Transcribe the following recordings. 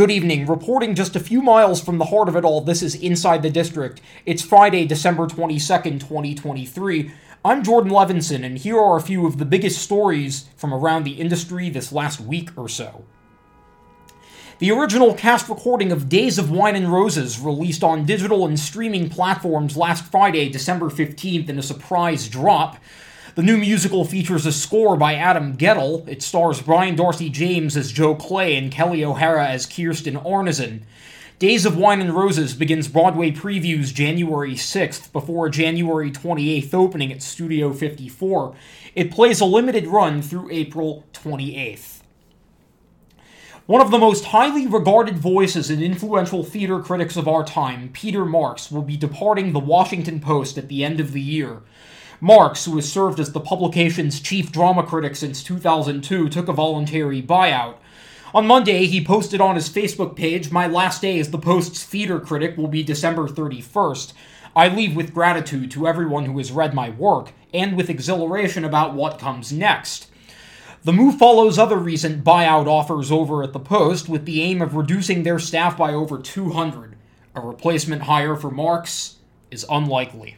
Good evening. Reporting just a few miles from the heart of it all, this is Inside the District. It's Friday, December 22nd, 2023. I'm Jordan Levinson, and here are a few of the biggest stories from around the industry this last week or so. The original cast recording of Days of Wine and Roses released on digital and streaming platforms last Friday, December 15th, in a surprise drop. The new musical features a score by Adam Guettel. It stars Brian d'Arcy James as Joe Clay and Kelli O'Hara as Kirsten Arnesen. Days of Wine and Roses begins Broadway previews January 6th before a January 28th opening at Studio 54. It plays a limited run through April 28th. One of the most highly regarded voices and influential theater critics of our time, Peter Marks, will be departing the Washington Post at the end of the year. Marks, who has served as the publication's chief drama critic since 2002, took a voluntary buyout. On Monday, he posted on his Facebook page, My last day as the Post's theater critic will be December 31st. I leave with gratitude to everyone who has read my work, and with exhilaration about what comes next. The move follows other recent buyout offers over at the Post with the aim of reducing their staff by over 200. A replacement hire for Marks is unlikely.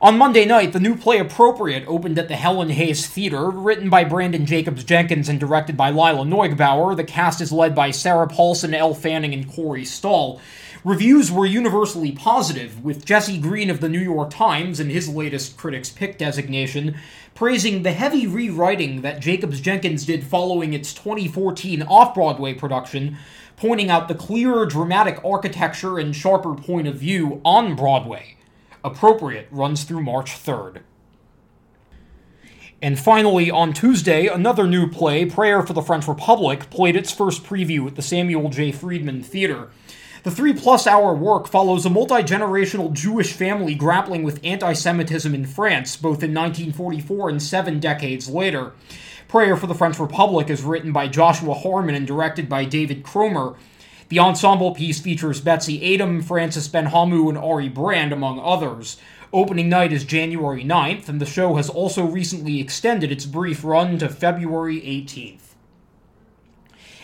On Monday night, the new play Appropriate opened at the Helen Hayes Theater. Written by Branden Jacobs-Jenkins and directed by Lila Neugebauer, the cast is led by Sarah Paulson, Elle Fanning, and Corey Stoll. Reviews were universally positive, with Jesse Green of the New York Times, in his latest Critics' Pick designation, praising the heavy rewriting that Jacobs Jenkins did following its 2014 off Broadway production, pointing out the clearer dramatic architecture and sharper point of view on Broadway. Appropriate runs through March 3rd. And finally, on Tuesday, another new play, Prayer for the French Republic, played its first preview at the Samuel J. Friedman Theater. The three plus hour work follows a multi generational Jewish family grappling with anti Semitism in France, both in 1944 and seven decades later. Prayer for the French Republic is written by Joshua Harmon and directed by David Cromer. The ensemble piece features Betsy Aidem, Francis Benhamou, and Ari Brand, among others. Opening night is January 9th, and the show has also recently extended its brief run to February 18th.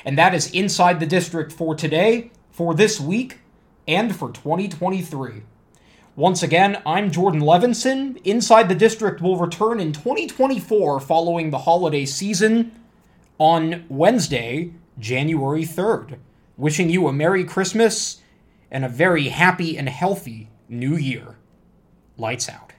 And that is Inside the District for today, for this week, and for 2023. Once again, I'm Jordan Levinson. Inside the District will return in 2024 following the holiday season on Wednesday, January 3rd wishing you a Merry Christmas and a very happy and healthy New Year. Lights out.